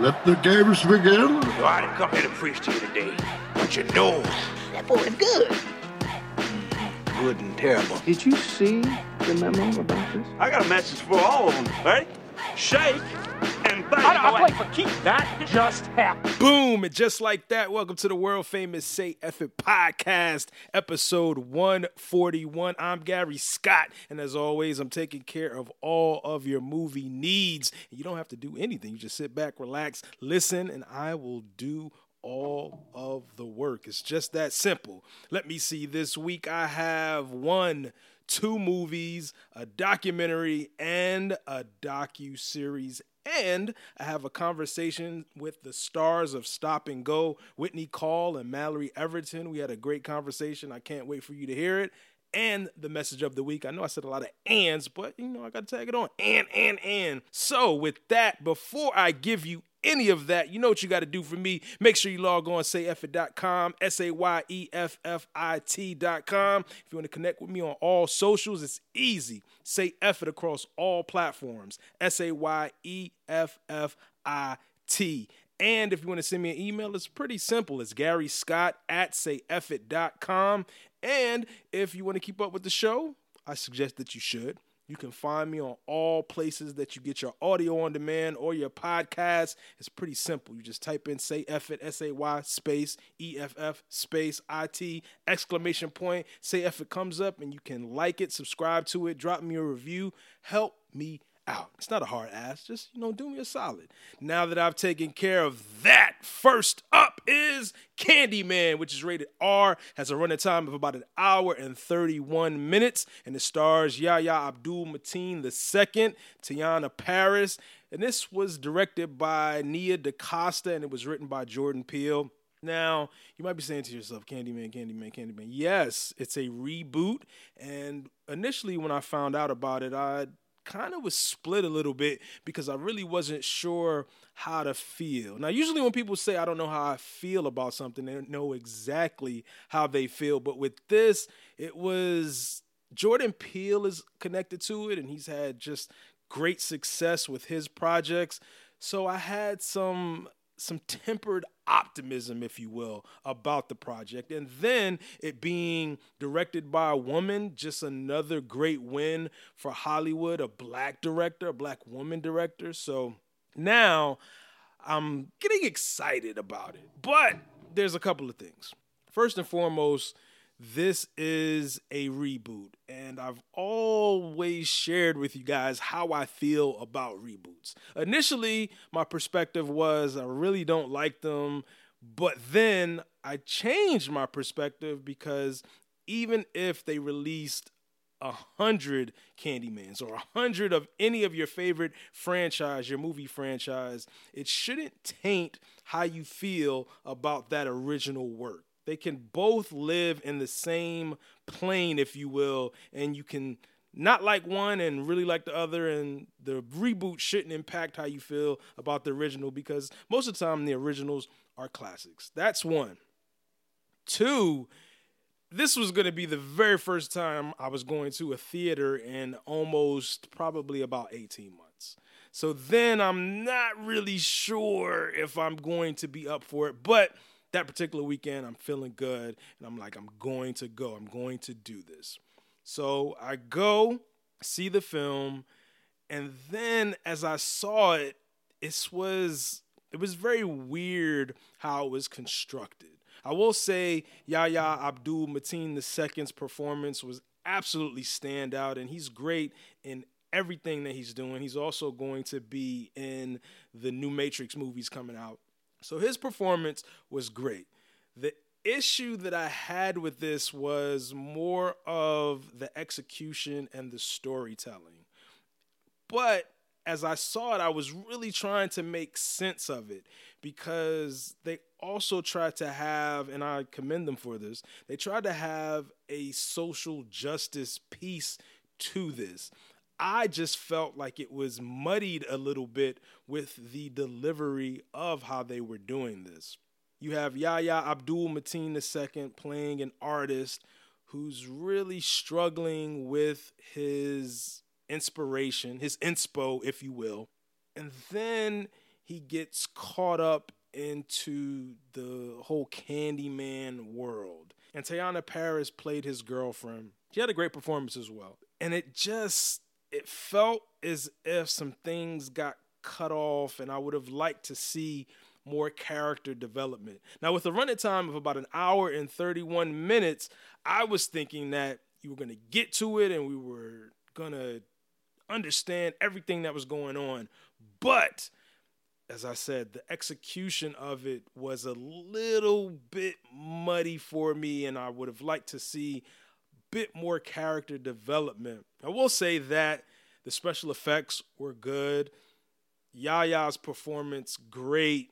Let the games begin. So I didn't come here to preach to you today, but you know That boy is good. good and terrible. Did you see the memo about this? I got a message for all of them. Ready? Shake and bang. I, I play for keeps. That just happened. Boom! And just like that, welcome to the world famous Say F It podcast, episode 141. I'm Gary Scott, and as always, I'm taking care of all of your movie needs. You don't have to do anything, you just sit back, relax, listen, and I will do all of the work. It's just that simple. Let me see. This week I have one, two movies, a documentary, and a docu series. And I have a conversation with the stars of Stop and Go, Whitney Call and Mallory Everton. We had a great conversation. I can't wait for you to hear it. And the message of the week. I know I said a lot of ands, but you know, I got to tag it on. And, and, and. So, with that, before I give you any of that, you know what you got to do for me. Make sure you log on sayeffit.com, S A Y E F F I T.com. If you want to connect with me on all socials, it's easy. Say F It across all platforms, S A Y E F F I T. And if you want to send me an email, it's pretty simple. It's Gary Scott at sayeffit.com. And if you want to keep up with the show, I suggest that you should. You can find me on all places that you get your audio on demand or your podcast. It's pretty simple. You just type in say F it, S A Y space E F F space I T exclamation point. Say F it comes up and you can like it, subscribe to it, drop me a review. Help me out. It's not a hard ask. Just, you know, do me a solid. Now that I've taken care of that, first up is Candyman, which is rated R, has a running time of about an hour and 31 minutes, and it stars Yahya Abdul Mateen II, Teyonah Parris, and this was directed by Nia DaCosta, and it was written by Jordan Peele. Now, you might be saying to yourself, Candyman, Candyman, Candyman. Yes, it's a reboot. And initially, when I found out about it, I kind of was split a little bit because I really wasn't sure how to feel. Now, usually when people say I don't know how I feel about something, they know exactly how they feel. But with this, it was Jordan Peele is connected to it, and he's had just great success with his projects. So I had some some tempered optimism, if you will, about the project. And then it being directed by a woman, just another great win for Hollywood, a black director, a black woman director. So now I'm getting excited about it. But there's a couple of things. First and foremost, this is a reboot, and I've always shared with you guys how I feel about reboots. Initially, my perspective was I really don't like them, but then I changed my perspective because even if they released a hundred Candymans or a hundred of any of your favorite franchise, your movie franchise, it shouldn't taint how you feel about that original work. They can both live in the same plane, if you will, and you can not like one and really like the other, and the reboot shouldn't impact how you feel about the original because most of the time the originals are classics. That's one. Two, this was going to be the very first time I was going to a theater in almost probably about 18 months. So then I'm not really sure if I'm going to be up for it, but that particular weekend I'm feeling good and I'm like I'm going to go. I'm going to do this. So I go see the film and then as I saw it it was it was very weird how it was constructed. I will say Yahya Abdul Mateen II's performance was absolutely stand out, and he's great in everything that he's doing. He's also going to be in the new Matrix movies coming out. So his performance was great. The issue that I had with this was more of the execution and the storytelling. But as I saw it, I was really trying to make sense of it because they also tried to have, and I commend them for this, they tried to have a social justice piece to this. I just felt like it was muddied a little bit with the delivery of how they were doing this. You have Yahya Abdul Mateen II playing an artist who's really struggling with his inspiration, his inspo, if you will. And then he gets caught up into the whole Candyman world. And Teyonah Parris played his girlfriend. She had a great performance as well. And it just it felt as if some things got cut off and I would have liked to see more character development. Now with a running time of about an hour and 31 minutes, I was thinking that you were going to get to it and we were going to understand everything that was going on. But as I said, the execution of it was a little bit muddy for me, and I would have liked to see a bit more character development. I will say that the special effects were good. Yahya's performance, great.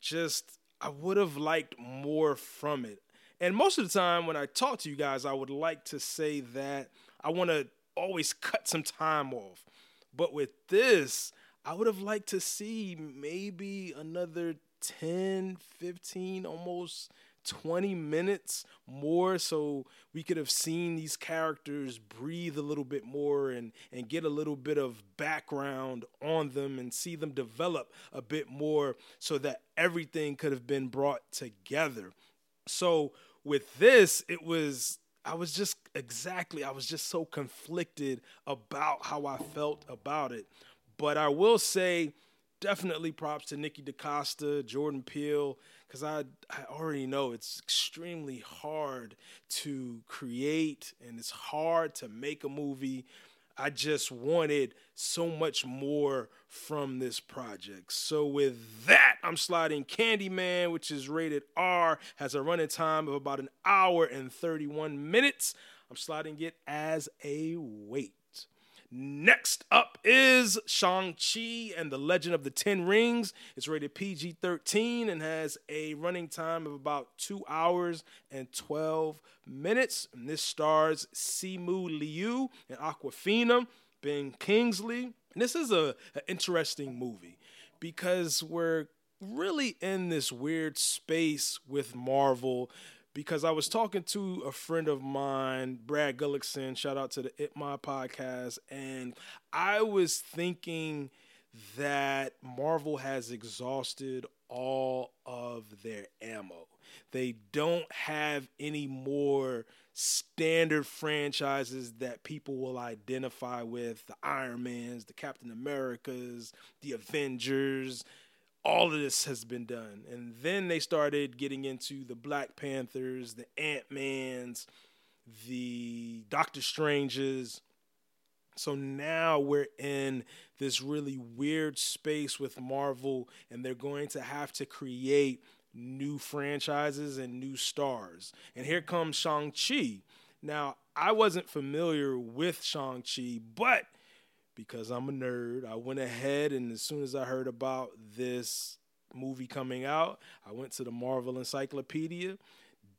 Just, I would have liked more from it. And most of the time, when I talk to you guys, I would like to say that I want to always cut some time off. But with this, I would have liked to see maybe another 10, 15, almost 20 minutes more so we could have seen these characters breathe a little bit more and and get a little bit of background on them and see them develop a bit more so that everything could have been brought together. So with this it was I was just exactly I was just so conflicted about how I felt about it. But I will say, definitely props to Nikki DaCosta, Jordan Peele, because I I already know it's extremely hard to create and it's hard to make a movie. I just wanted so much more from this project. So with that, I'm sliding Candyman, which is rated R, has a running time of about an hour and 31 minutes. I'm sliding it as a weight. Next up is Shang-Chi and the Legend of the Ten Rings. It's rated PG 13 and has a running time of about two hours and 12 minutes. And this stars Simu Liu and Awkwafina, Ben Kingsley. And this is a, an interesting movie because we're really in this weird space with Marvel because I was talking to a friend of mine, Brad Gullickson, shout out to the It My podcast, and I was thinking that Marvel has exhausted all of their ammo. They don't have any more standard franchises that people will identify with. The Iron Mans, the Captain Americas, the Avengers, all of this has been done. And then they started getting into the Black Panthers, the Ant Mans, the Doctor Stranges. So now we're in this really weird space with Marvel, and they're going to have to create new franchises and new stars. And here comes Shang-Chi. Now, I wasn't familiar with Shang-Chi, but because I'm a nerd, I went ahead and as soon as I heard about this movie coming out, I went to the Marvel Encyclopedia,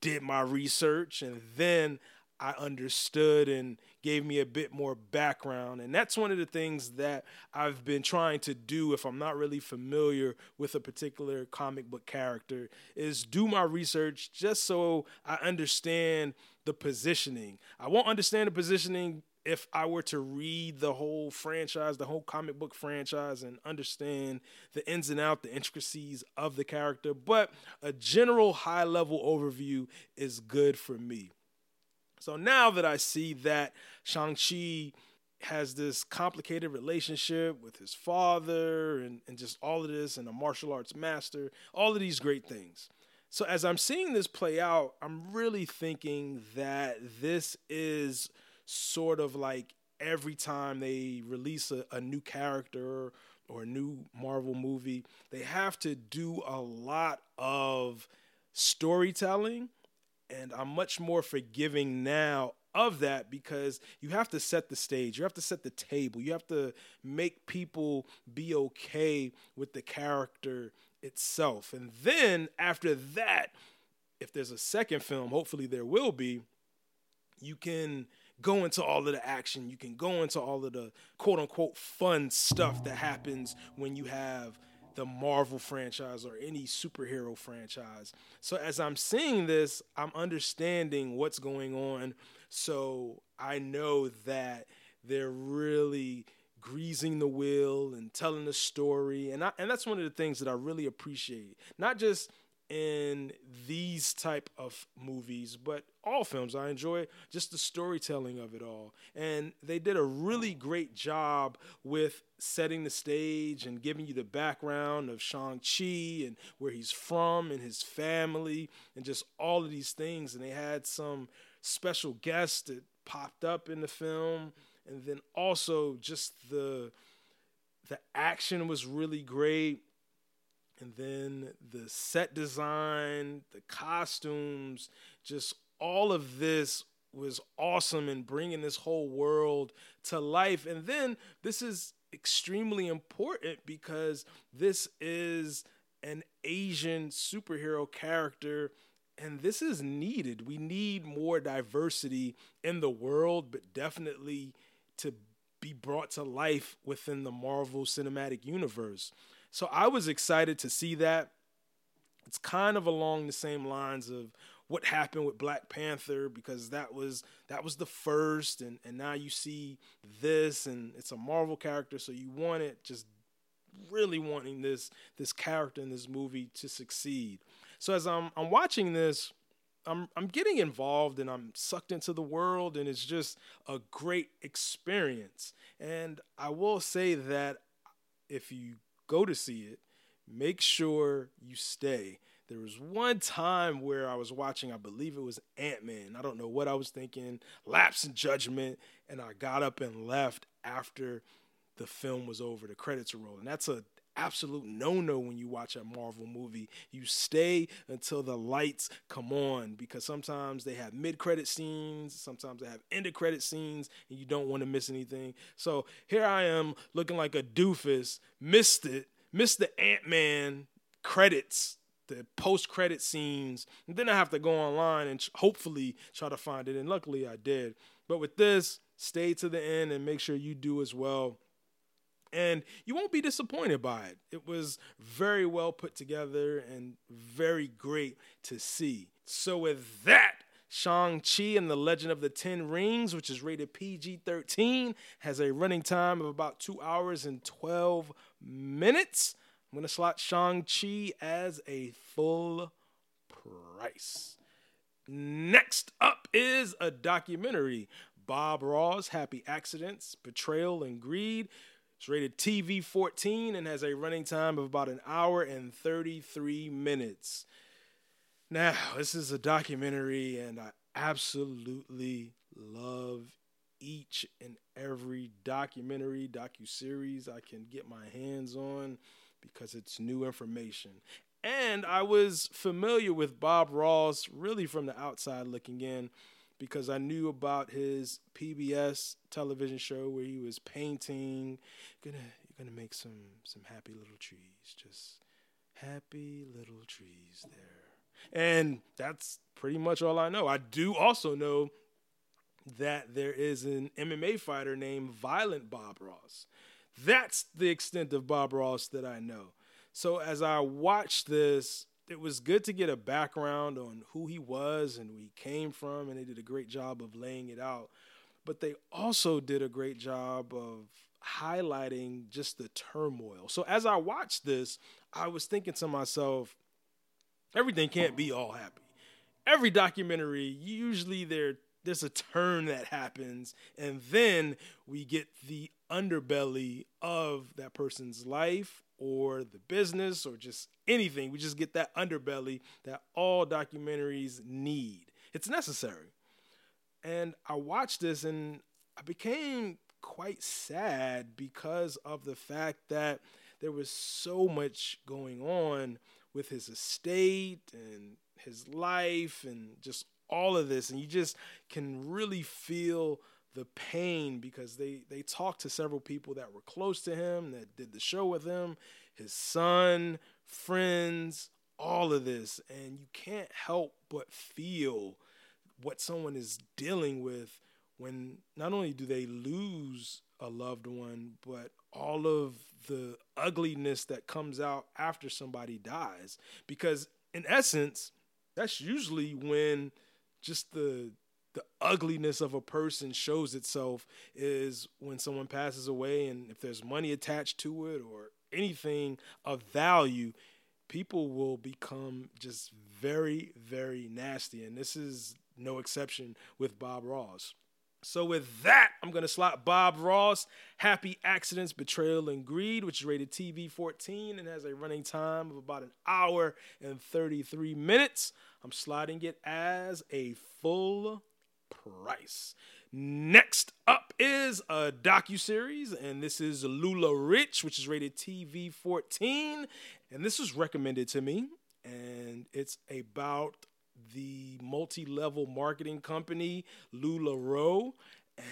did my research, and then I understood and gave me a bit more background. And that's one of the things that I've been trying to do if I'm not really familiar with a particular comic book character is do my research just so I understand the positioning. I won't understand the positioning if I were to read the whole franchise, the whole comic book franchise, and understand the ins and out, the intricacies of the character, but a general high level overview is good for me. So now that I see that Shang-Chi has this complicated relationship with his father and, and just all of this, and a martial arts master, all of these great things. So as I'm seeing this play out, I'm really thinking that this is sort of like every time they release a, a new character or a new Marvel movie, they have to do a lot of storytelling. And I'm much more forgiving now of that because you have to set the stage, you have to set the table, you have to make people be okay with the character itself. And then after that, if there's a second film, hopefully there will be, you can go into all of the action. You can go into all of the quote unquote fun stuff that happens when you have the Marvel franchise or any superhero franchise. So as I'm seeing this, I'm understanding what's going on. So I know that they're really greasing the wheel and telling the story. And I, and that's one of the things that I really appreciate. Not just in these type of movies, but all films. I enjoy just the storytelling of it all. And they did a really great job with setting the stage and giving you the background of Shang-Chi and where he's from and his family and just all of these things. And they had some special guests that popped up in the film. And then also just the the action was really great and then the set design, the costumes, just all of this was awesome in bringing this whole world to life. And then this is extremely important because this is an Asian superhero character and this is needed. We need more diversity in the world, but definitely to be brought to life within the Marvel Cinematic Universe. So I was excited to see that. It's kind of along the same lines of what happened with Black Panther because that was that was the first and and now you see this and it's a Marvel character so you want it just really wanting this this character in this movie to succeed. So as I'm I'm watching this I'm I'm getting involved and I'm sucked into the world and it's just a great experience. And I will say that if you go to see it, make sure you stay. There was one time where I was watching, I believe it was Ant Man. I don't know what I was thinking, lapse in judgment, and I got up and left after the film was over, the credits are rolling. That's a absolute no-no when you watch a Marvel movie. You stay until the lights come on because sometimes they have mid-credit scenes, sometimes they have end-of-credit scenes, and you don't want to miss anything. So here I am looking like a doofus, missed it, missed the Ant-Man credits the post credit scenes, and then I have to go online and hopefully try to find it. And luckily I did. But with this, stay to the end and make sure you do as well and you won't be disappointed by it. It was very well put together and very great to see. So, with that, Shang-Chi and the Legend of the Ten Rings, which is rated PG 13, has a running time of about two hours and 12 minutes. I'm going to slot Shang-Chi as a full price. Next up is a documentary Bob Ross, Happy Accidents, Betrayal, and Greed. It's rated TV 14 and has a running time of about an hour and 33 minutes. Now, this is a documentary, and I absolutely love each and every documentary, docu-series I can get my hands on because it's new information. And I was familiar with Bob Ross really from the outside looking in because I knew about his PBS television show where he was painting. Gonna you're gonna make some some happy little trees, just happy little trees there. And that's pretty much all I know. I do also know that there is an MMA fighter named Violent Bob Ross. That's the extent of Bob Ross that I know. So as I watched this, it was good to get a background on who he was and where he came from, and they did a great job of laying it out. But they also did a great job of highlighting just the turmoil. So as I watched this, I was thinking to myself, everything can't be all happy. Every documentary, usually there there's a turn that happens, and then we get the underbelly of that person's life or the business or just anything. We just get that underbelly that all documentaries need. It's necessary. And I watched this and I became quite sad because of the fact that there was so much going on with his estate and his life and just all of this and you just can really feel the pain because they they talked to several people that were close to him that did the show with him his son friends all of this. And you can't help but feel what someone is dealing with when not only do they lose a loved one but all of the ugliness that comes out after somebody dies. Because in essence that's usually when just the the ugliness of a person shows itself is when someone passes away and if there's money attached to it or anything of value people will become just very very nasty and this is no exception with bob ross so with that, I'm gonna slot Bob Ross, Happy Accidents, Betrayal, and Greed, which is rated TV 14 and has a running time of about an hour and 33 minutes. I'm slotting it as a full price. Next up is a docu series, and this is LuLaRich, which is rated TV 14, and this was recommended to me, and it's about the multi-level marketing company Lula LuLaRoe,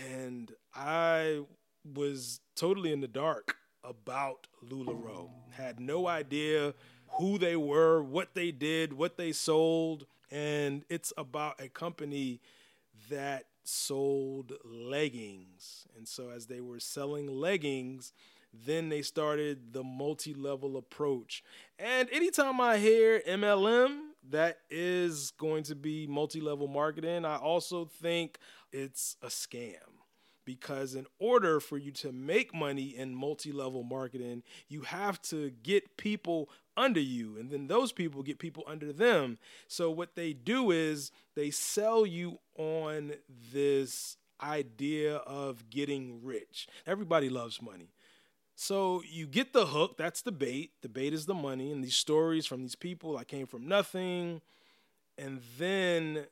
and I was totally in the dark about LuLaRoe. Had no idea who they were, what they did, what they sold, and it's about a company that sold leggings. And so as they were selling leggings, then they started the multi-level approach. And anytime I hear MLM, that is going to be multi-level marketing. I also think it's a scam because in order for you to make money in multi-level marketing, you have to get people under you and then those people get people under them. So what they do is they sell you on this idea of getting rich. Everybody loves money. So you get the hook, that's the bait. The bait is the money and these stories from these people I came from nothing and then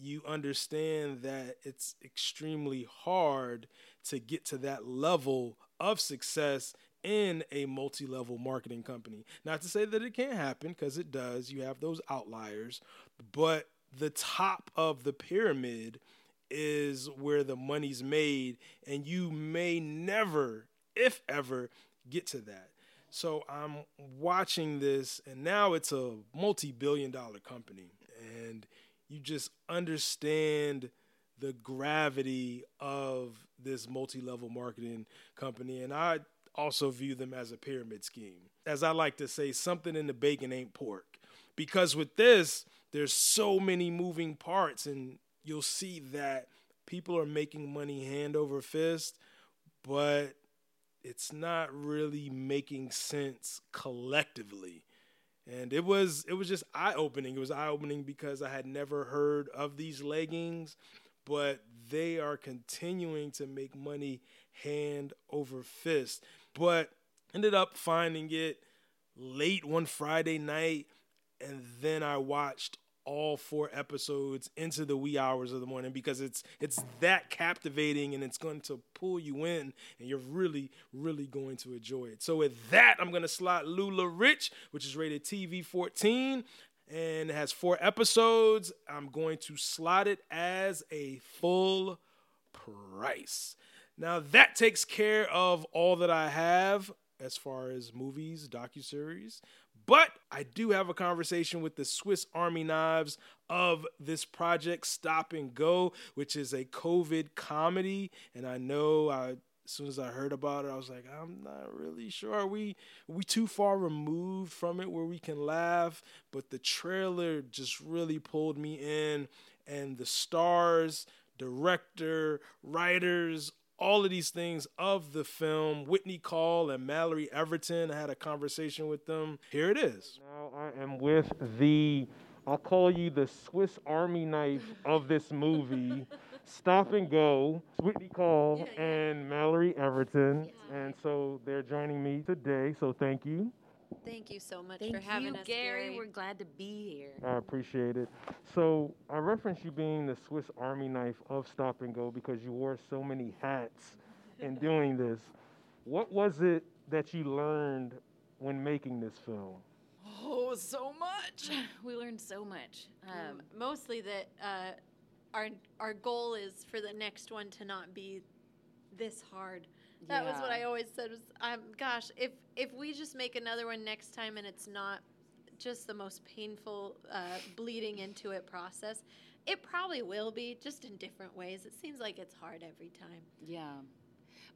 you understand that it's extremely hard to get to that level of success in a multi level marketing company. Not to say that it can't happen, because it does. You have those outliers. But the top of the pyramid is where the money's made, and you may never, if ever, get to that. So I'm watching this, and now it's a multi billion dollar company. And you just understand the gravity of this multi-level marketing company and i also view them as a pyramid scheme as i like to say something in the bacon ain't pork because with this there's so many moving parts and you'll see that people are making money hand over fist but it's not really making sense collectively and it was it was just eye opening. It was eye opening because I had never heard of these leggings, but they are continuing to make money hand over fist. But ended up finding it late one Friday night, and then I watched all four episodes into the wee hours of the morning because it's it's that captivating and it's going to pull you in and you're really really going to enjoy it. So with that, I'm going to slot LuLaRich, which is rated TV 14 and has four episodes. I'm going to slot it as a full price. Now that takes care of all that I have as far as movies, docuseries. But I do have a conversation with the Swiss Army Knives of this project, Stop and Go, which is a COVID comedy. And I know I, as soon as I heard about it, I was like, I'm not really sure. Are we are we too far removed from it where we can laugh? But the trailer just really pulled me in, and the stars, director, writers, all of these things of the film. Whitney Call and Mallory Everton. I had a conversation with them. Here it is. Now I am with the, I'll call you the Swiss Army knife of this movie. Stop and Go, Whitney Call, and Mallory Everton. And so they're joining me today, so thank you. Thank you so much Thank for having you, us, Gary. Gary. We're glad to be here. I appreciate it. So I reference you being the Swiss Army knife of Stop and Go because you wore so many hats in doing this. What was it that you learned when making this film? Oh, so much. We learned so much. Um, Um, mostly that uh, our our goal is for the next one to not be this hard. That was what I always said. Was um, gosh, if if we just make another one next time and it's not just the most painful uh, bleeding into it process, it probably will be, just in different ways. It seems like it's hard every time. Yeah.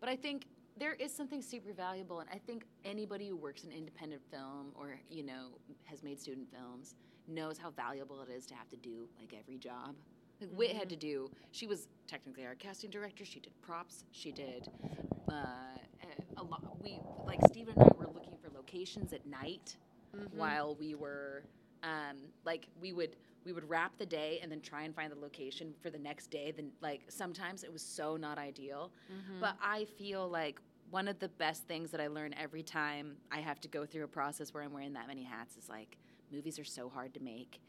But I think there is something super valuable, and I think anybody who works in independent film or, you know, has made student films knows how valuable it is to have to do like every job. Like Whit had to do. She was technically our casting director. She did props. She did uh, a lot. We like Steven and I were looking for locations at night while we were um, like we would we would wrap the day and then try and find the location for the next day. Then like sometimes it was so not ideal, but I feel like one of the best things that I learn every time I have to go through a process where I'm wearing that many hats is like movies are so hard to make.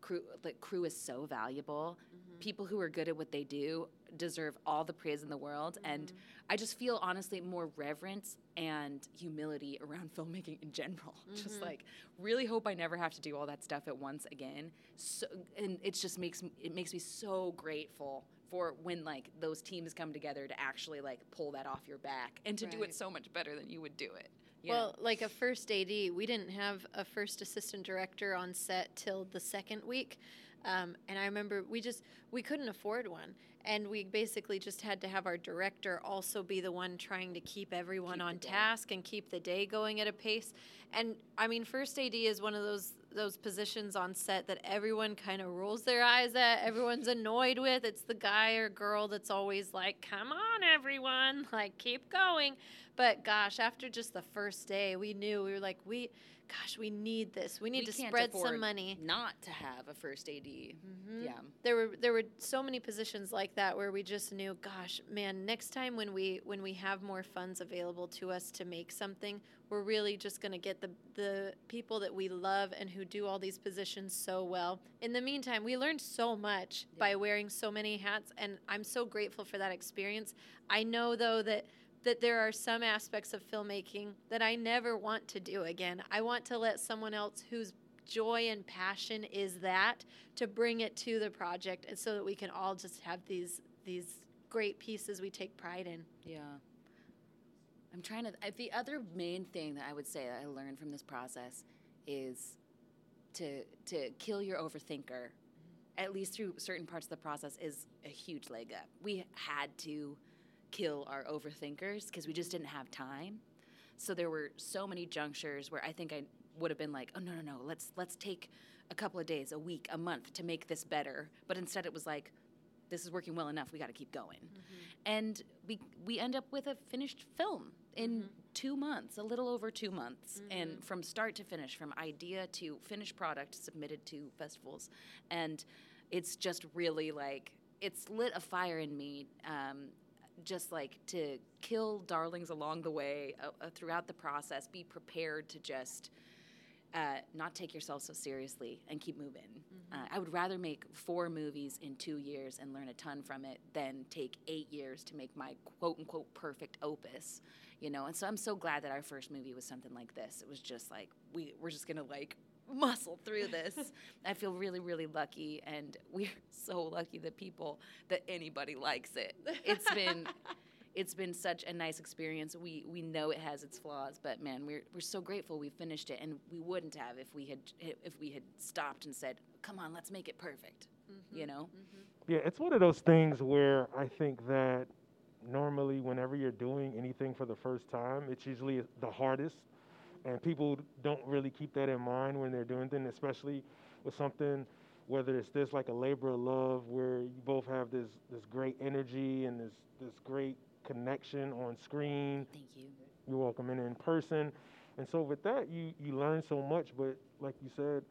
Crew, like crew is so valuable. Mm-hmm. People who are good at what they do deserve all the praise in the world, and mm-hmm. I just feel honestly more reverence and humility around filmmaking in general. Just mm-hmm. like really hope I never have to do all that stuff at once again. So, and it just makes me, it makes me so grateful for when like those teams come together to actually like pull that off your back and to do it so much better than you would do it. Know? Well, like a first AD, we didn't have a first assistant director on set till the second week. Um, and I remember we just we couldn't afford one, and we basically just had to have our director also be the one trying to keep everyone Keep on task and keep the day going at a pace. And I mean, first AD is one of those those positions on set that everyone kind of rolls their eyes at. Everyone's annoyed with. It's the guy or girl that's always like, "Come on, everyone, like keep going." But gosh, after just the first day, we knew we were like, we, gosh, we need this. We need We to spread some money. not to have a first AD. Mm-hmm. Yeah. There were there were so many positions like that where we just knew, gosh, man, next time when we when we have more funds available to us to make something, we're really just going to get the the people that we love and who do all these positions so well. In the meantime, we learned so much by wearing so many hats and I'm so grateful for that experience. I know though that that there are some aspects of filmmaking that I never want to do again. I want to let someone else whose joy and passion is that to bring it to the project and so that we can all just have these these great pieces we take pride in. Yeah. I'm trying to. I- The other main thing that I would say that I learned from this process is to to kill your overthinker, at least through certain parts of the process, is a huge leg up. We had to kill our overthinkers because we just didn't have time. So there were so many junctures where I think I would have been like, oh no no no, let's let's take a couple of days, a week, a month to make this better. But instead it was like, this is working well enough. We got to keep going. Mm-hmm. And we we end up with a finished film in mm-hmm. two months, a little over two months, and mm-hmm. from start to finish, from idea to finished product submitted to festivals, and it's just really like it's lit a fire in me. Um, just like to kill darlings along the way uh, uh, throughout the process, be prepared to just uh, not take yourself so seriously and keep moving. Uh, I would rather make four movies in two years and learn a ton from it than take eight years to make my quote unquote perfect opus, you know. And so I'm so glad that our first movie was something like this. It was just like we we're just gonna like muscle through this. I feel really really lucky, and we're so lucky that people that anybody likes it. It's been it's been such a nice experience. We we know it has its flaws, but man, we're we're so grateful we finished it, and we wouldn't have if we had if we had stopped and said, "Come on, let's make it perfect," mm-hmm. you know. Mm-hmm. Yeah, it's one of those things where I think that normally, whenever you're doing anything for the first time, it's usually the hardest. And people don't really keep that in mind when they're doing things, especially with something, whether it's this like a labor of love, where you both have this, this great energy and this, this great connection on screen. Thank you. You're welcome in in person. And so with that, you, you learn so much. But like you said,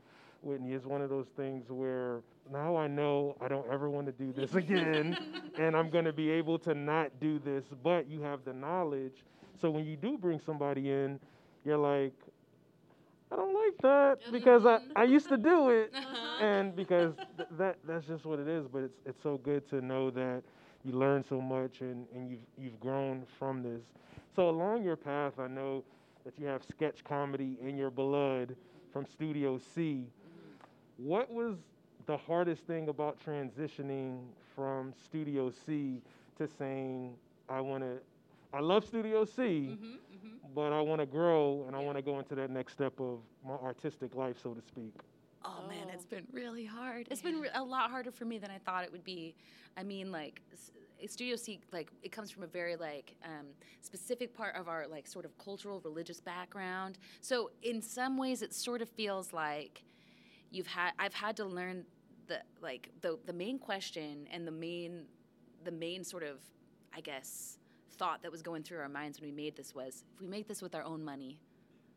Whitney, it's one of those things where now I know I don't ever want to do this again. and I'm going to be able to not do this. But you have the knowledge. So when you do bring somebody in, you're like, I don't like that because I, I used to do it. Uh-huh. And because th- that that's just what it is. But it's it's so good to know that you learn so much and, and you've you've grown from this. So along your path, I know that you have sketch comedy in your blood from Studio C. What was the hardest thing about transitioning from Studio C to saying I want to I love Studio C, but I want to grow and I want to go into that next step of my artistic life, so to speak. Oh, man, it's been really hard. It's been re- a lot harder for me than I thought it would be. I mean, like s- Studio C, like it comes from a very like um, specific part of our like sort of cultural religious background. So in some ways, it sort of feels like you've had I've had to learn the like the the main question and the main the main sort of I guess thought that was going through our minds when we made this was if we make this with our own money,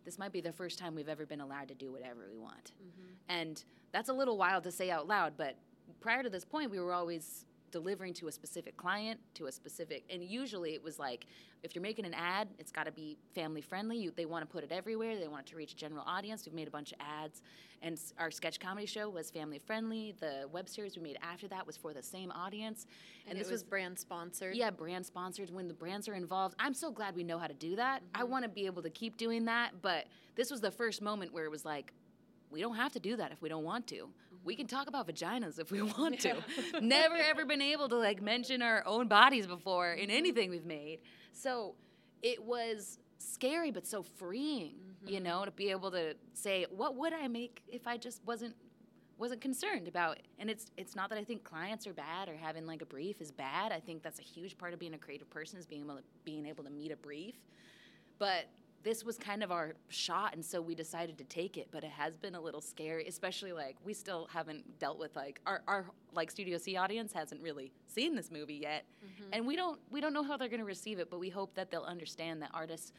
this might be the first time we've ever been allowed to do whatever we want. Mm-hmm. And that's a little wild to say out loud, but prior to this point, we were always delivering to a specific client, to a specific, and usually it was like, if you're making an ad, it's got to be family friendly. You, they want to put it everywhere. They want it to reach a general audience. We've made a bunch of ads, and our sketch comedy show was family friendly. The web series we made after that was for the same audience, And, this it was brand sponsored. yeah, brand sponsored when the brands are involved. I'm so glad we know how to do that. I mm-hmm. want to be able to keep doing that, but this was the first moment where it was like, we don't have to do that if we don't want to. We can talk about vaginas if we want to. Never ever been able to like mention our own bodies before in mm-hmm. anything we've made. So it was scary but so freeing, you mm-hmm. know, to be able to say, what would I make if I just wasn't wasn't concerned about and it's it's not that I think clients are bad or having like a brief is bad. I think that's a huge part of being a creative person is being able to being able to meet a brief. But this was kind of our shot and so we decided to take it but it has been a little scary especially like we still haven't dealt with like our, our like studio c audience hasn't really seen this movie yet mm-hmm. and we don't we don't know how they're going to receive it but we hope that they'll understand that artists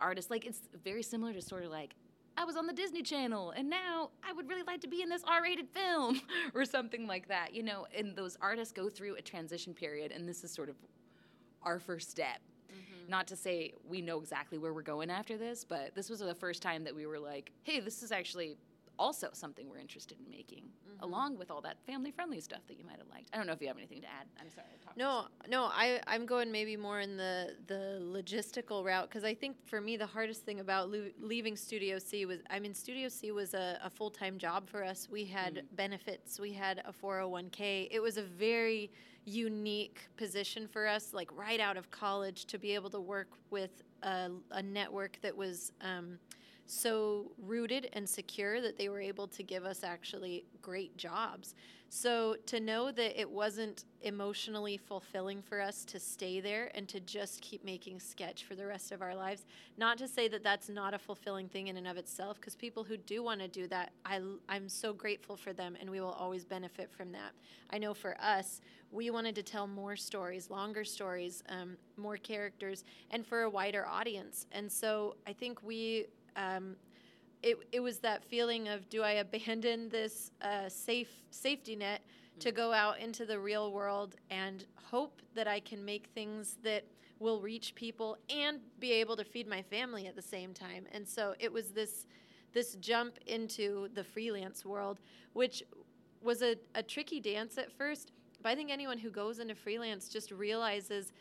artists like it's very similar to sort of like I was on the Disney Channel and now I would really like to be in this R-rated film or something like that. You know, and those artists go through a transition period and this is sort of our first step. Not to say we know exactly where we're going after this, but this was the first time that we were like, hey, this is actually also something we're interested in making, along with all that family friendly stuff that you might have liked. I don't know if you have anything to add. I'm sorry. No, no, I I'm going maybe more in the the logistical route because I think for me the hardest thing about lo- leaving Studio C was I mean Studio C was a, a full time job for us. We had benefits, we had a 401k. It was a very unique position for us, like right out of college, to be able to work with a, a network that was. Um, so rooted and secure that they were able to give us actually great jobs. So to know that it wasn't emotionally fulfilling for us to stay there and to just keep making sketch for the rest of our lives, not to say that that's not a fulfilling thing in and of itself, because people who do want to do that, I, I'm so grateful for them and we will always benefit from that. I know for us, we wanted to tell more stories, longer stories, um, more characters, and for a wider audience. And so I think we um, it, it was that feeling of do I abandon this uh, safe safety net to go out into the real world and hope that I can make things that will reach people and be able to feed my family at the same time. And so it was this this jump into the freelance world, which was a, a tricky dance at first. But I think anyone who goes into freelance just realizes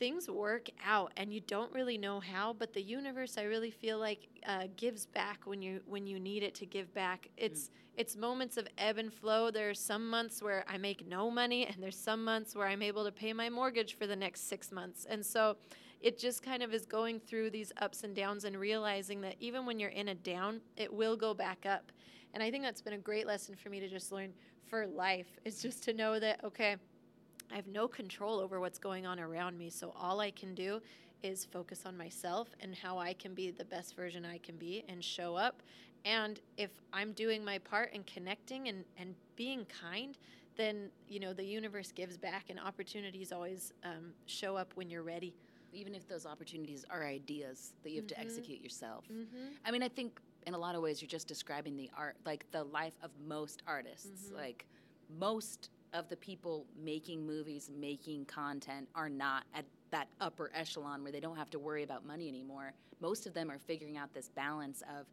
things work out and you don't really know how but the universe i really feel like uh, gives back when you when you need it to give back. It's it's moments of ebb and flow. There are some months where i make no money and there's some months where i'm able to pay my mortgage for the next six months. And so it just kind of is going through these ups and downs and realizing that even when you're in a down it will go back up. And i think that's been a great lesson for me to just learn for life is just to know that okay I have no control over what's going on around me. So all I can do is focus on myself and how I can be the best version I can be and show up. And if I'm doing my part and connecting and, and being kind, then you know the universe gives back and opportunities always um, show up when you're ready. even if those opportunities are ideas that you have to Mhm. execute yourself. Mm-hmm. I mean, I think in a lot of ways you're just describing the art, like the life of most artists. Mhm. Like most of the people making movies, making content are not at that upper echelon where they don't have to worry about money anymore. Most of them are figuring out this balance of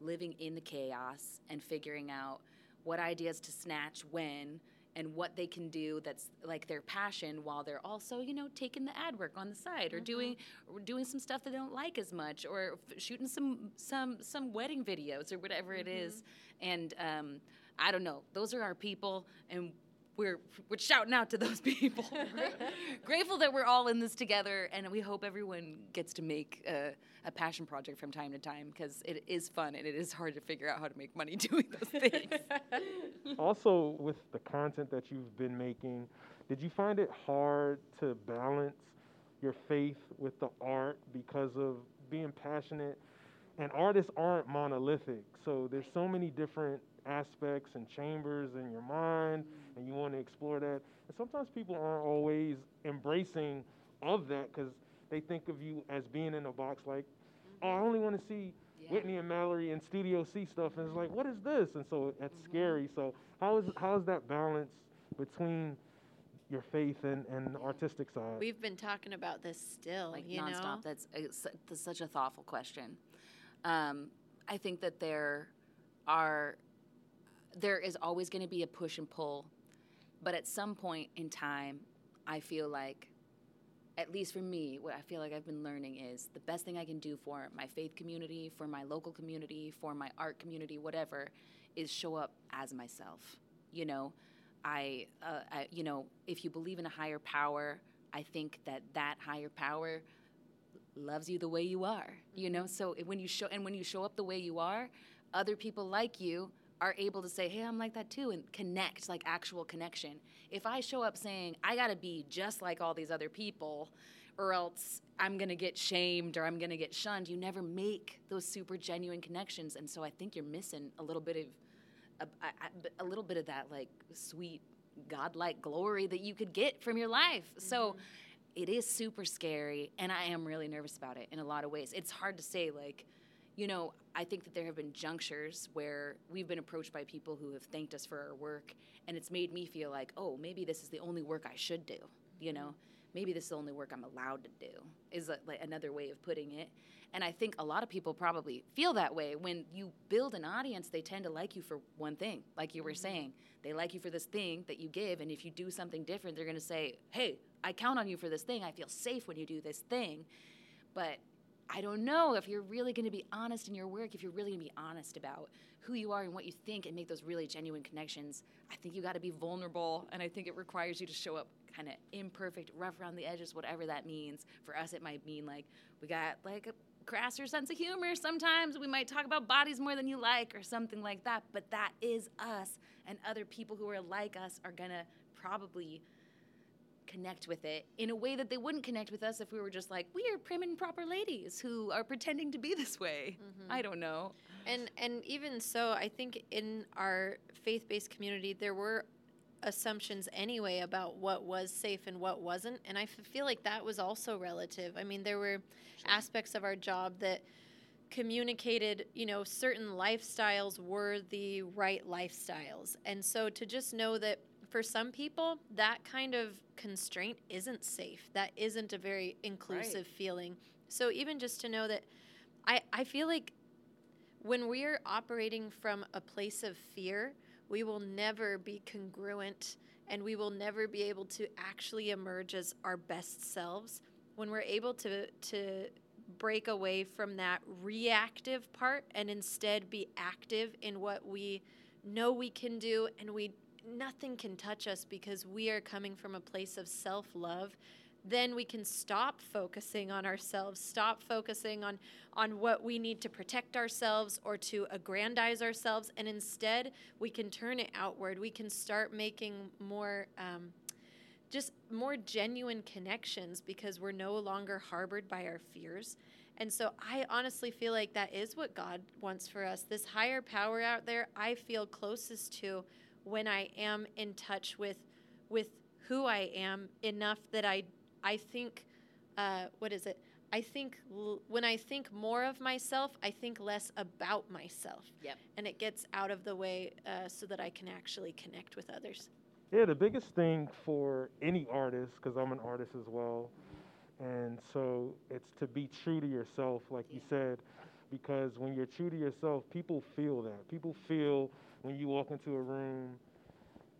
living in the chaos and figuring out what ideas to snatch when and what they can do that's like their passion while they're also you know taking the ad work on the side or doing or doing some stuff they don't like as much or f- shooting some some some wedding videos or whatever it is. And um, i don't know. Those are our people and we're we're shouting out to those people grateful that we're all in this together and we hope everyone gets to make a, a passion project from time to time because it is fun and it is hard to figure out how to make money doing those things also, with the content that you've been making, did you find it hard to balance your faith with the art because of being passionate and artists aren't monolithic. So there's so many different aspects and chambers in your mind, and you want to explore that. And sometimes people aren't always embracing of that because they think of you as being in a box like, oh, I only want to see Yeah. Whitney and Mallory and Studio C stuff, and it's like, what is this? And so that's Mm-hmm. scary. So how is how is that balance between your faith and, and the artistic side? We've been talking about this still, like you nonstop. know. That's, uh, that's such a thoughtful question. Um, I think that there are there is always going to be a push and pull, but at some point in time, I feel like, at least for me, what I feel like I've been learning is the best thing I can do for my faith community, for my local community, for my art community, whatever, is show up as myself. You know, I, uh, I you know, if you believe in a higher power, I think that that higher power loves you the way you are you know so when you show and when you show up the way you are other people like you are able to say hey i'm like that too and connect like actual connection. If i show up saying i gotta be just like all these other people or else i'm gonna get shamed or i'm gonna get shunned you never make those super genuine connections and so i think you're missing a little bit of a, a, a little bit of that like sweet godlike glory that you could get from your life. So mm-hmm. it is super scary and i am really nervous about it in a lot of ways. It's hard to say like you know i think that there have been junctures where we've been approached by people who have thanked us for our work and it's made me feel like oh maybe this is the only work i should do you know? Maybe this is the only work i'm allowed to do is a, like another way of putting it. And i think a lot of people probably feel that way. When you build an audience they tend to like you for one thing like you were mm-hmm. saying. They like you for this thing that you give and if you do something different they're going to say hey i count on you for this thing. I feel safe when you do this thing. But I don't know if you're really going to be honest in your work, if you're really going to be honest about who you are and what you think and make those really genuine connections. I think you got to be vulnerable, and I think it requires you to show up kind of imperfect, rough around the edges, whatever that means. For us, it might mean like we got like a crasser sense of humor sometimes. We might talk about bodies more than you like or something like that, but that is us, and other people who are like us are going to probably connect with it in a way that they wouldn't connect with us if we were just like we are prim and proper ladies who are pretending to be this way. Mm-hmm. I don't know. And and even so, I think in our faith-based community there were assumptions anyway about what was safe and what wasn't, and I f- feel like that was also relative. I mean, there were aspects of our job that communicated, you know, certain lifestyles were the right lifestyles. And so to just know that for some people that kind of constraint isn't safe. That isn't a very inclusive feeling. So even just to know that I I feel like when we're operating from a place of fear, we will never be congruent and we will never be able to actually emerge as our best selves. When we're able to, to break away from that reactive part and instead be active in what we know we can do and we nothing can touch us because we are coming from a place of self-love then we can stop focusing on ourselves stop focusing on on what we need to protect ourselves or to aggrandize ourselves and instead we can turn it outward. We can start making more um, just more genuine connections because we're no longer harbored by our fears. And so i honestly feel like that is what god wants for us. This higher power out there i feel closest to when i am in touch with with who i am enough that i I think, uh, what is it? I think l- when I think more of myself, I think less about myself. Yep. And it gets out of the way uh, so that I can actually connect with others. Yeah, the biggest thing for any artist, because I'm an artist as well, and so it's to be true to yourself, like you said, because when you're true to yourself, people feel that. People feel when you walk into a room,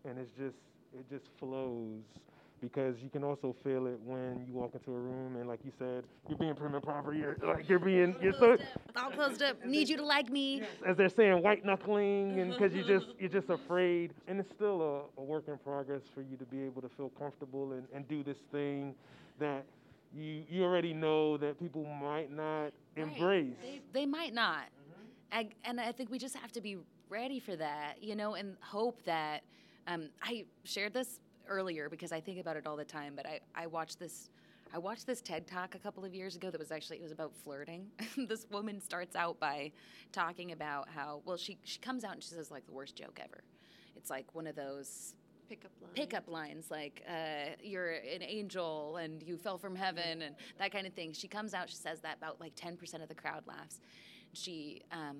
and it's just it just flows. Because you can also feel it when you walk into a room and, like you said, you're being prim and proper. You're like you're being you're so all closed up. Need you to like me. As they're saying white knuckling and because you just you're just afraid. And it's still a, a work in progress for you to be able to feel comfortable and, and do this thing that you you already know that people might not embrace. They, they might not. Mm-hmm. I, and i think we just have to be ready for that you know and hope that um, i shared this earlier because i think about it all the time but i, I watched this I watched this TED talk a couple of years ago that was actually it was about flirting. this woman starts out by talking about how well she she comes out and she says like the worst joke ever. It's like one of those Pickup line. pickup lines like uh, you're an angel and you fell from heaven and that kind of thing. She comes out, she says that about like 10% of the crowd laughs. She um,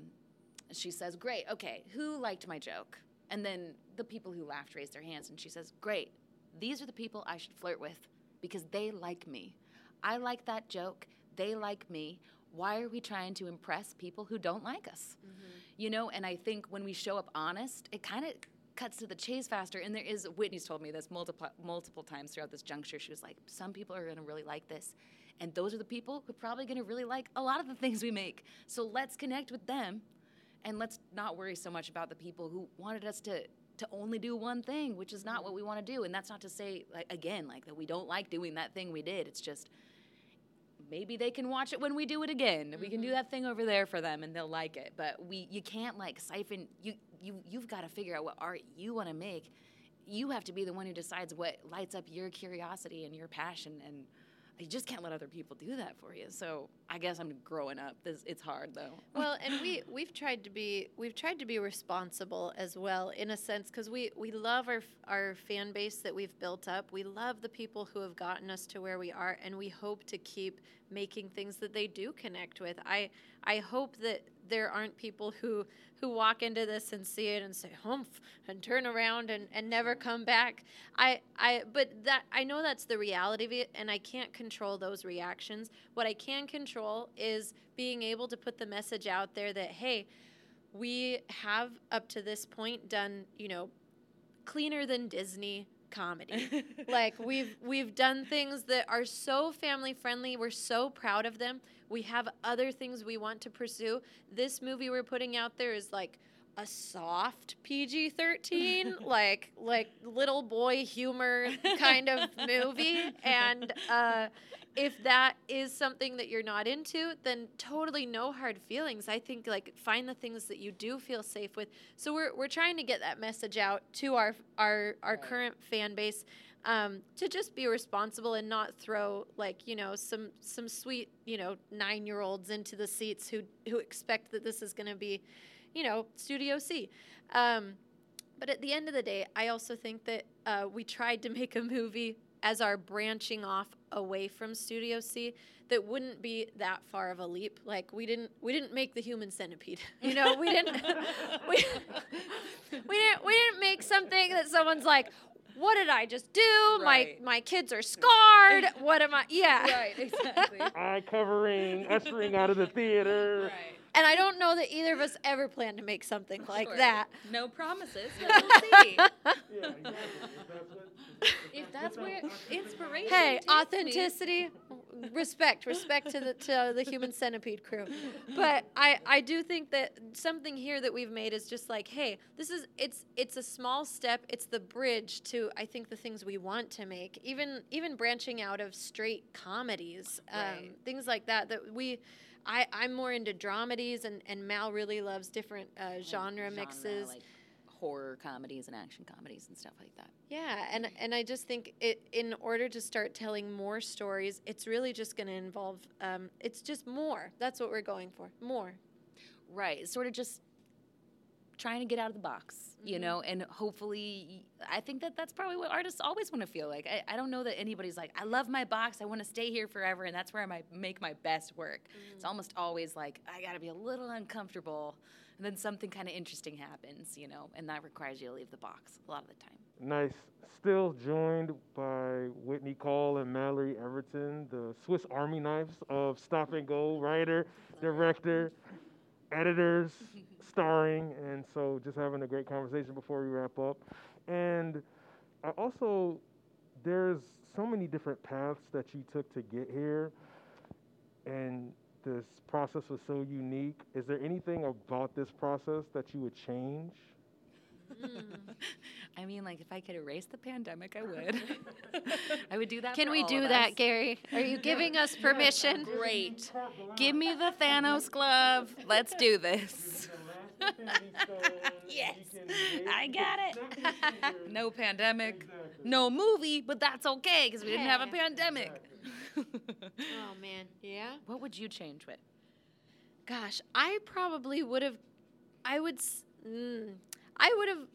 she says, "Great, okay, who liked my joke?" And then the people who laughed raised their hands, and she says, "Great, these are the people I should flirt with because they like me. I like that joke. They like me. Why are we trying to impress people who don't like us? Mm-hmm. You know, and I think when we show up honest, it kind of cuts to the chase faster. And there is, Whitney's told me this multiple, multiple times throughout this juncture. She was like, some people are going to really like this. And those are the people who are probably going to really like a lot of the things we make. So let's connect with them and let's not worry so much about the people who wanted us to to only do one thing which is not what we want to do. And that's not to say like again like that we don't like doing that thing we did. It's just maybe they can watch it when we do it again. We can do mm-hmm. that thing over there for them and they'll like it. But we you can't like siphon you you you've got to figure out what art you want to make. You have to be the one who decides what lights up your curiosity and your passion and you just can't let other people do that for you. So i guess i'm growing up. This, it's hard though. Well and we we've tried to be we've tried to be responsible as well in a sense because we we love our our fan base that we've built up. We love the people who have gotten us to where we are and we hope to keep making things that they do connect with. I i hope that there aren't people who who walk into this and see it and say humph and turn around and, and never come back. I i but that i know that's the reality of it and i can't control those reactions. What i can control is being able to put the message out there that hey we have up to this point done you know cleaner than disney comedy. Like we've we've done things that are so family friendly we're so proud of them we have other things we want to pursue. This movie we're putting out there is like a soft PG-13 like like little boy humor kind of movie. And uh if that is something that you're not into, then totally no hard feelings. I think like find the things that you do feel safe with. So we're we're trying to get that message out to our our our current fan base um, to just be responsible and not throw like you know some some sweet you know nine year olds into the seats who who expect that this is going to be, you know, Studio C. Um, but at the end of the day, I also think that uh, we tried to make a movie as our branching off away from Studio C that wouldn't be that far of a leap. Like we didn't we didn't make the human centipede. You know, we didn't we, we didn't we didn't make something that someone's like what did I just do? Right. My my kids are scarred. what am I? Yeah. right exactly Eye covering, ushering out of the theater. right And I don't know that either of us ever planned to make something like Sure. that. no promises but we'll see Yeah, exactly. If that's where inspiration Hey, authenticity, respect, respect to the to the human centipede crew. But I I do think that something here that we've made is just like, hey, this is it's it's a small step. It's the bridge to I think the things we want to make. Even even branching out of straight comedies, um, Right. things like that. That we. I, I'm more into dramedies, and, and Mal really loves different uh, genre, mixes. like horror comedies and action comedies and stuff like that. Yeah, and and I just think it in order to start telling more stories, it's really just going to involve. Um, it's just more. That's what we're going for. More. Right. Sort of just trying to get out of the box, you know, and hopefully, I think that that's probably what artists always want to feel like. I, I don't know that anybody's like, I love my box, I want to stay here forever, and that's where I might make my best work. It's almost always like, I got to be a little uncomfortable, and then something kind of interesting happens, you know, and that requires you to leave the box a lot of the time. Nice. Still joined by Whitney Call and Mallory Everton, the Swiss Army knives of Stop and Go writer, director, editors, starring, and so just having a great conversation before we wrap up. And I also, there's so many different paths that you took to get here, and this process was so unique. Is there anything about this process that you would change? I mean, like, if I could erase the pandemic, I would. I would do that. Can for we all do of that, us. Gary? Are you giving us permission? Great. Give me the Thanos glove. Let's do this. Yes, I got it. No pandemic, no movie, but that's okay because we didn't have a Hey. pandemic. Oh man, yeah. what would you change with? Gosh, I probably would have. I would. s- Mm, I would have.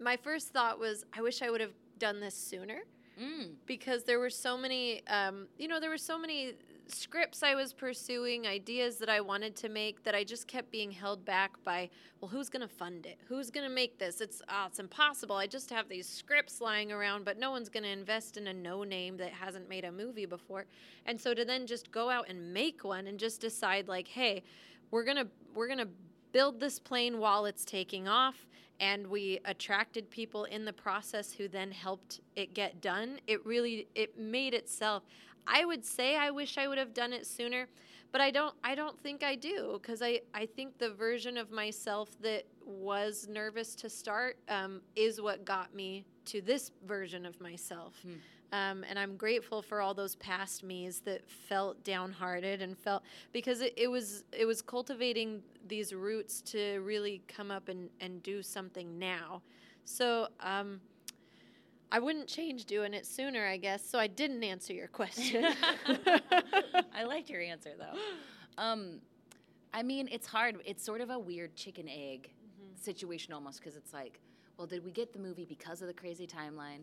My first thought was, I wish I would have done this sooner Mm. because there were so many. Um, you know, there were so many scripts I was pursuing, ideas that I wanted to make that I just kept being held back by. Well, who's going to fund it? Who's going to make this? It's oh, it's impossible. I just have these scripts lying around, but no one's going to invest in a no name that hasn't made a movie before. And so to then just go out and make one and just decide like, hey, we're gonna we're gonna build this plane while it's taking off and we attracted people in the process who then helped it get done it really it made itself i would say i wish i would have done it sooner but i don't i don't think i do because i i think the version of myself that was nervous to start um, is what got me to this version of myself um, and I'm grateful for all those past me's that felt downhearted and felt because it, it was it was cultivating these roots to really come up and, and do something now. So um, I wouldn't change doing it sooner, I guess. So I didn't answer your question. I liked your answer though. Um, I mean, it's hard. It's sort of a weird chicken egg mm-hmm. situation almost because it's like, well, did we get the movie because of the crazy timeline?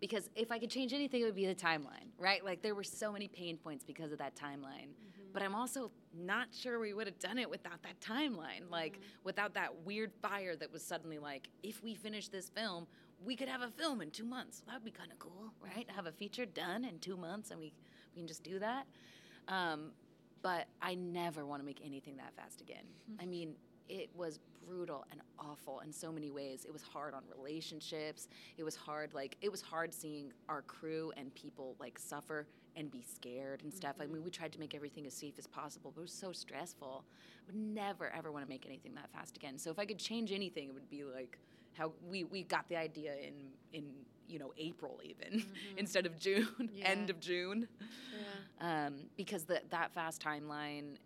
Because if I could change anything, it would be the timeline, right? Like there were so many pain points because of that timeline. Mm-hmm. But I'm also not sure we would have done it without that timeline, like mm-hmm. without that weird fire that was suddenly like, if we finish this film, we could have a film in two months. That would be kind of cool, right? Have a feature done in two months, and we we can just do that. Um, but I never want to make anything that fast again. I mean, it was brutal and awful in so many ways. It was hard on relationships. It was hard, like, it was hard seeing our crew and people, like, suffer and be scared and stuff. I mean, we tried to make everything as safe as possible, but it was so stressful. I would never, ever want to make anything that fast again. So if I could change anything, it would be like, how we, we got the idea in in you know April even instead of June end of June um, because the, that fast timeline,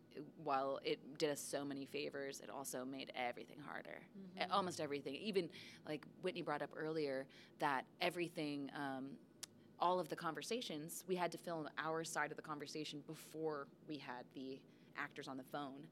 while it did us so many favors, it also made everything harder. E- Almost everything. Even like Whitney brought up earlier, that everything, um, all of the conversations, we had to film our side of the conversation before we had the actors on the phone.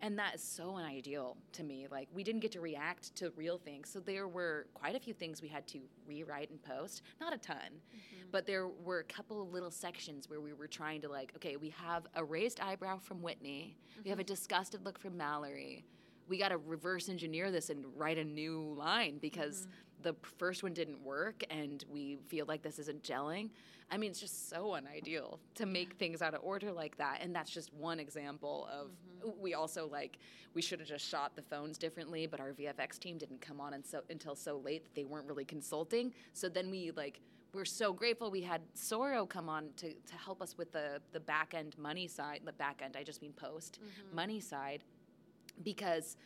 And that is so unideal to me. Like, we didn't get to react to real things. So, there were quite a few things we had to rewrite and post. Not a ton, mm-hmm. but there were a couple of little sections where we were trying to, like, okay, we have a raised eyebrow from Whitney, we have a mm-hmm. disgusted look from Mallory. We got to reverse engineer this and write a new line because mm-hmm. The first one didn't work and we feel like this isn't gelling. I mean, it's just so unideal to make things out of order like that. And that's just one example of mm-hmm. we also like we should have just shot the phones differently, but our VFX team didn't come on and so, until so late that they weren't really consulting. So then we like we're so grateful we had Soro come on to, to help us with the the back end money side, the back end, I just mean post mm-hmm. money side because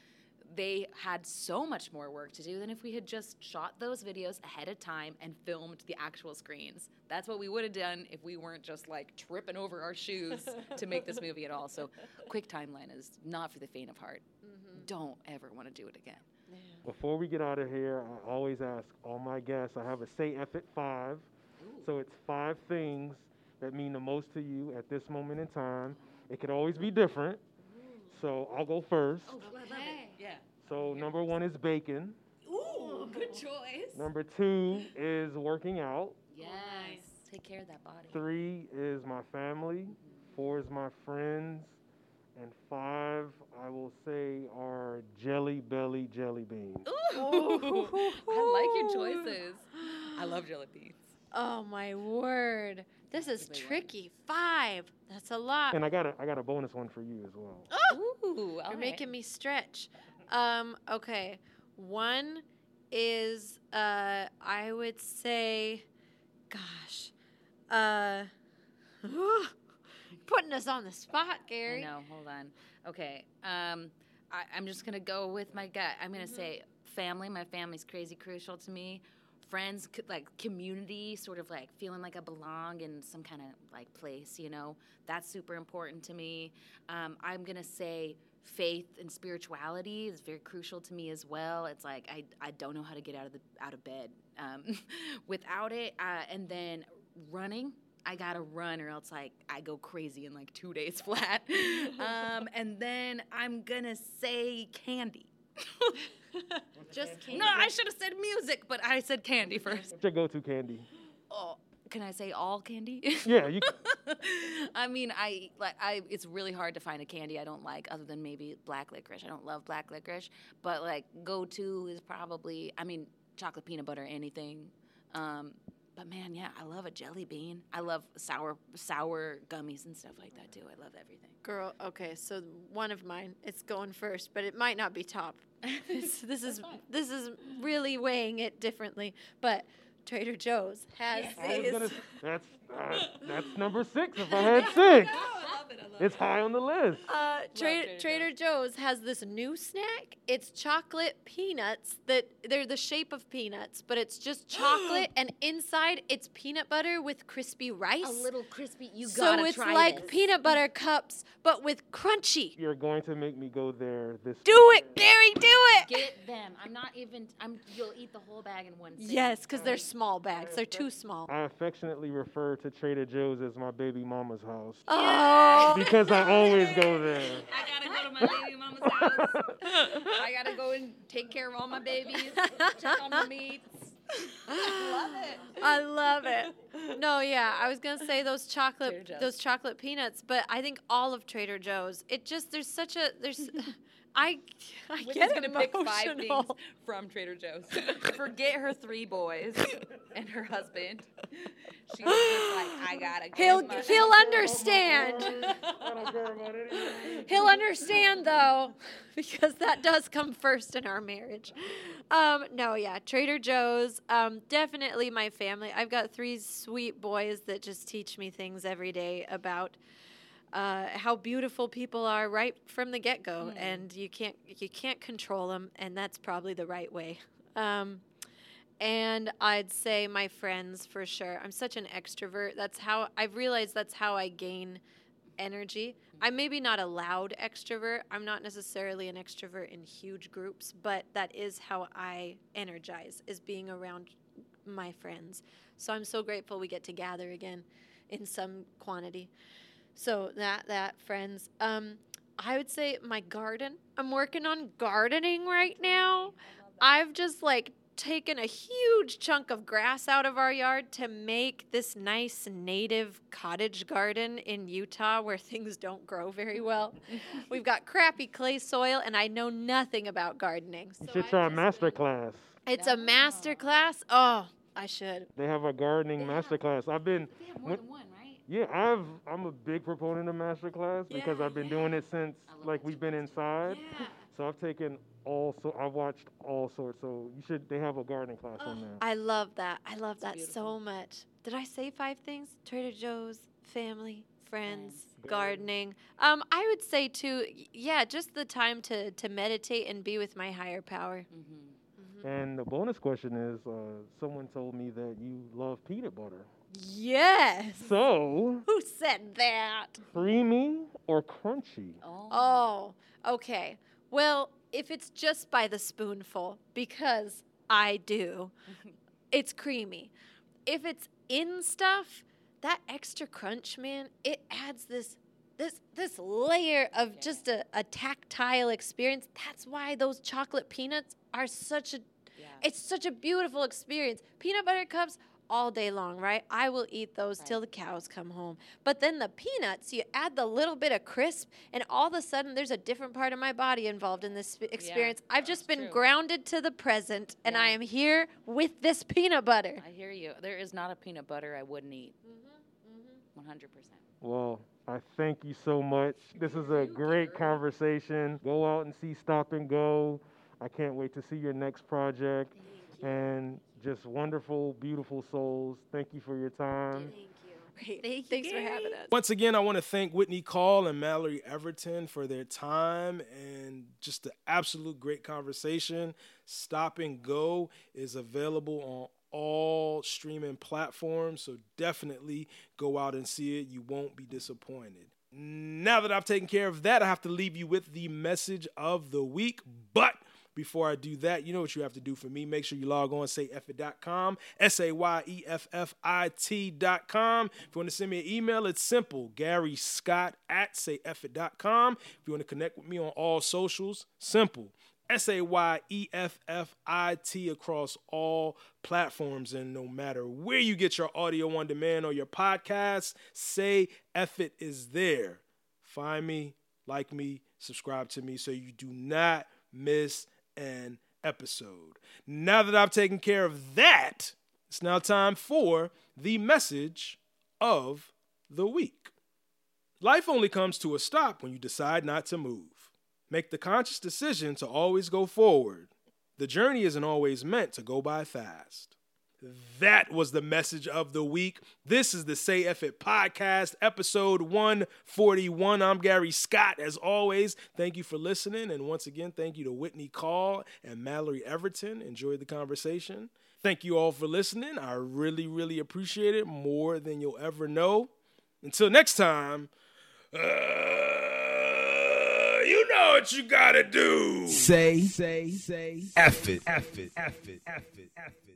they had so much more work to do than if we had just shot those videos ahead of time and filmed the actual screens. That's what we would have done if we weren't just like tripping over our shoes to make this movie at all. So, quick timeline is not for the faint of heart. Don't ever want to do it again. Before we get out of here, I always ask all my guests. I have a Say F It five. So it's five things that mean the most to you at this moment in time. It could always be different. So I'll go first. Yeah. So number one is bacon. Ooh, good choice. Number two is working out. Yes. Take care of that body. Three is my family. Four is my friends. And five, I will say, are jelly belly jelly beans. Ooh, I like your choices. I love jelly beans. oh my word. This is a one. tricky. Five. That's a lot. And I got a, I got a bonus one for you as well. Oh! Ooh, You're making me stretch. Um, okay. One is uh I would say gosh. Uh putting us on the spot, I Gary. know. Hold on. Okay. Um, I, I'm just gonna go with my gut. I'm gonna say family. My family's crazy crucial to me. Friends, like community, sort of like feeling like I belong in some kind of like place. You know, that's super important to me. Um, I'm gonna say faith and spirituality is very crucial to me as well. It's like I, I don't know how to get out of the out of bed um, without it. Uh, and then running. I gotta run or else like I go crazy in like two days flat. um, and then I'm gonna say candy. Just candy. No, I should have said music, but I said candy first. What's your go-to candy? Oh, can I say all candy? Yeah, you. I mean, I like I. It's really hard to find a candy I don't like, other than maybe black licorice. I don't love black licorice, but like go to is probably. I mean, chocolate peanut butter, anything. Um, but man, yeah, I love a jelly bean. I love sour sour gummies and stuff like that too. I love everything. Girl, okay, so one of mine, it's going first, but it might not be top. It's, this is this is really weighing it differently. But Trader Joe's has I was these. gonna, that's uh, that's number six. If I had six, it's high on the list. Uh, Trader, Trader Trader Joe's has this new snack. It's chocolate peanuts that they're the shape of peanuts, but it's just chocolate, and inside it's peanut butter with crispy rice. A little crispy. You so gotta try So it's like this. peanut butter cups, but with crunchy. You're going to make me go there this. Do it, Gary. Do it. Get them. I'm not even. I'm. You'll eat the whole bag in one. sitting. Yes, because they're small bags. They're too small. I affectionately refer to Trader Joe's as my baby mama's house Oh. because I always go there. I gotta go to my baby mama's house. I gotta go and take care of all my babies, check on the meats. I love it. I love it. No, yeah, I was gonna say those chocolate, those chocolate peanuts, but I think all of Trader Joe's. It just there's such a there's, I I Whitney's get gonna pick five things from Trader Joe's. Forget her three boys and her husband. She's just like, I gotta. go He'll my- he'll understand. I don't care about anything. He'll understand though, because that does come first in our marriage. Um, no, yeah, Trader Joe's. Um, definitely my family. I've got three sweet boys that just teach me things every day about uh, how beautiful people are right from the get go, and you can't you can't control them, and that's probably the right way. Um, and I'd say my friends for sure. I'm such an extrovert. That's how I've realized that's how I gain energy. I'm maybe not a loud extrovert. I'm not necessarily an extrovert in huge groups, but that is how I energize is being around my friends. So I'm so grateful we get to gather again in some quantity. So that that friends. Um I would say my garden. I'm working on gardening right now. I've just like taken a huge chunk of grass out of our yard to make this nice native cottage garden in Utah where things don't grow very well. We've got crappy clay soil and I know nothing about gardening. You So should I've try a master been- class. It's a master class. Oh, I should. They have a gardening master class. I've been, They have more when- than one, right? Yeah, I've, I'm a big proponent of master class because I've been doing it since like we've been inside. Yeah. So I've taken all so I've watched all sorts. So you should. They have a gardening class on there. I love that. I love that beautiful. so much. Did I say five things? Trader Joe's, family, friends, Friends. gardening. Um, I would say too. Yeah, just the time to to meditate and be with my higher power. Mm-hmm. And the bonus question is, uh, someone told me that you love peanut butter. Yes. So Who said that? creamy or crunchy? Oh. Oh, okay. Well, if it's just by the spoonful, because I do, it's creamy. If it's in stuff, that extra crunch, man, it adds this this this layer of just a, a tactile experience. That's why those chocolate peanuts are such a Yeah. it's such a beautiful experience. Peanut butter cups all day long, right? I will eat those till the cows come home. But then the peanuts, you add the little bit of crisp, and all of a sudden there's a different part of my body involved in this sp- experience. I've just been true. grounded to the present, and I am here with this peanut butter. I hear you. There is not a peanut butter I wouldn't eat. Mm-hmm, One hundred percent. Well, I thank you so much. This is a great conversation. Go out and see Stop and Go. I can't wait to see your next project. And just wonderful, beautiful souls. Thank you for your time. Thank you. Great. Thank you. Thanks for having us. Once again, I want to thank Whitney Call and Mallory Everton for their time and just the absolute great conversation. Stop and Go is available on all streaming platforms, so definitely go out and see it. You won't be disappointed. Now that I've taken care of that, I have to leave you with the message of the week. But before I do that, you know what you have to do for me. Make sure you log on sayeffit.com, S A Y E F F I T.com. If you want to send me an email, it's simple Gary Scott at sayeffit.com. If you want to connect with me on all socials, simple S A Y E F F I T across all platforms. And no matter where you get your audio on demand or your podcast, Say F It is there. Find me, like me, subscribe to me so you do not miss an episode. Now that I've taken care of that, it's now time for the message of the week. Life only comes to a stop when you decide not to move. Make the conscious decision to always go forward. The journey isn't always meant to go by fast. That was the message of the week. This is the Say F It podcast, episode 141. I'm Gary Scott. As always, thank you for listening. And once again, thank you to Whitney Call and Mallory Everton. Enjoyed the conversation. Thank you all for listening. I really, really appreciate it more than you'll ever know. Until next time, uh, you know what you gotta do. Say, say, say, F it, F it, F it, F it, F it, F it.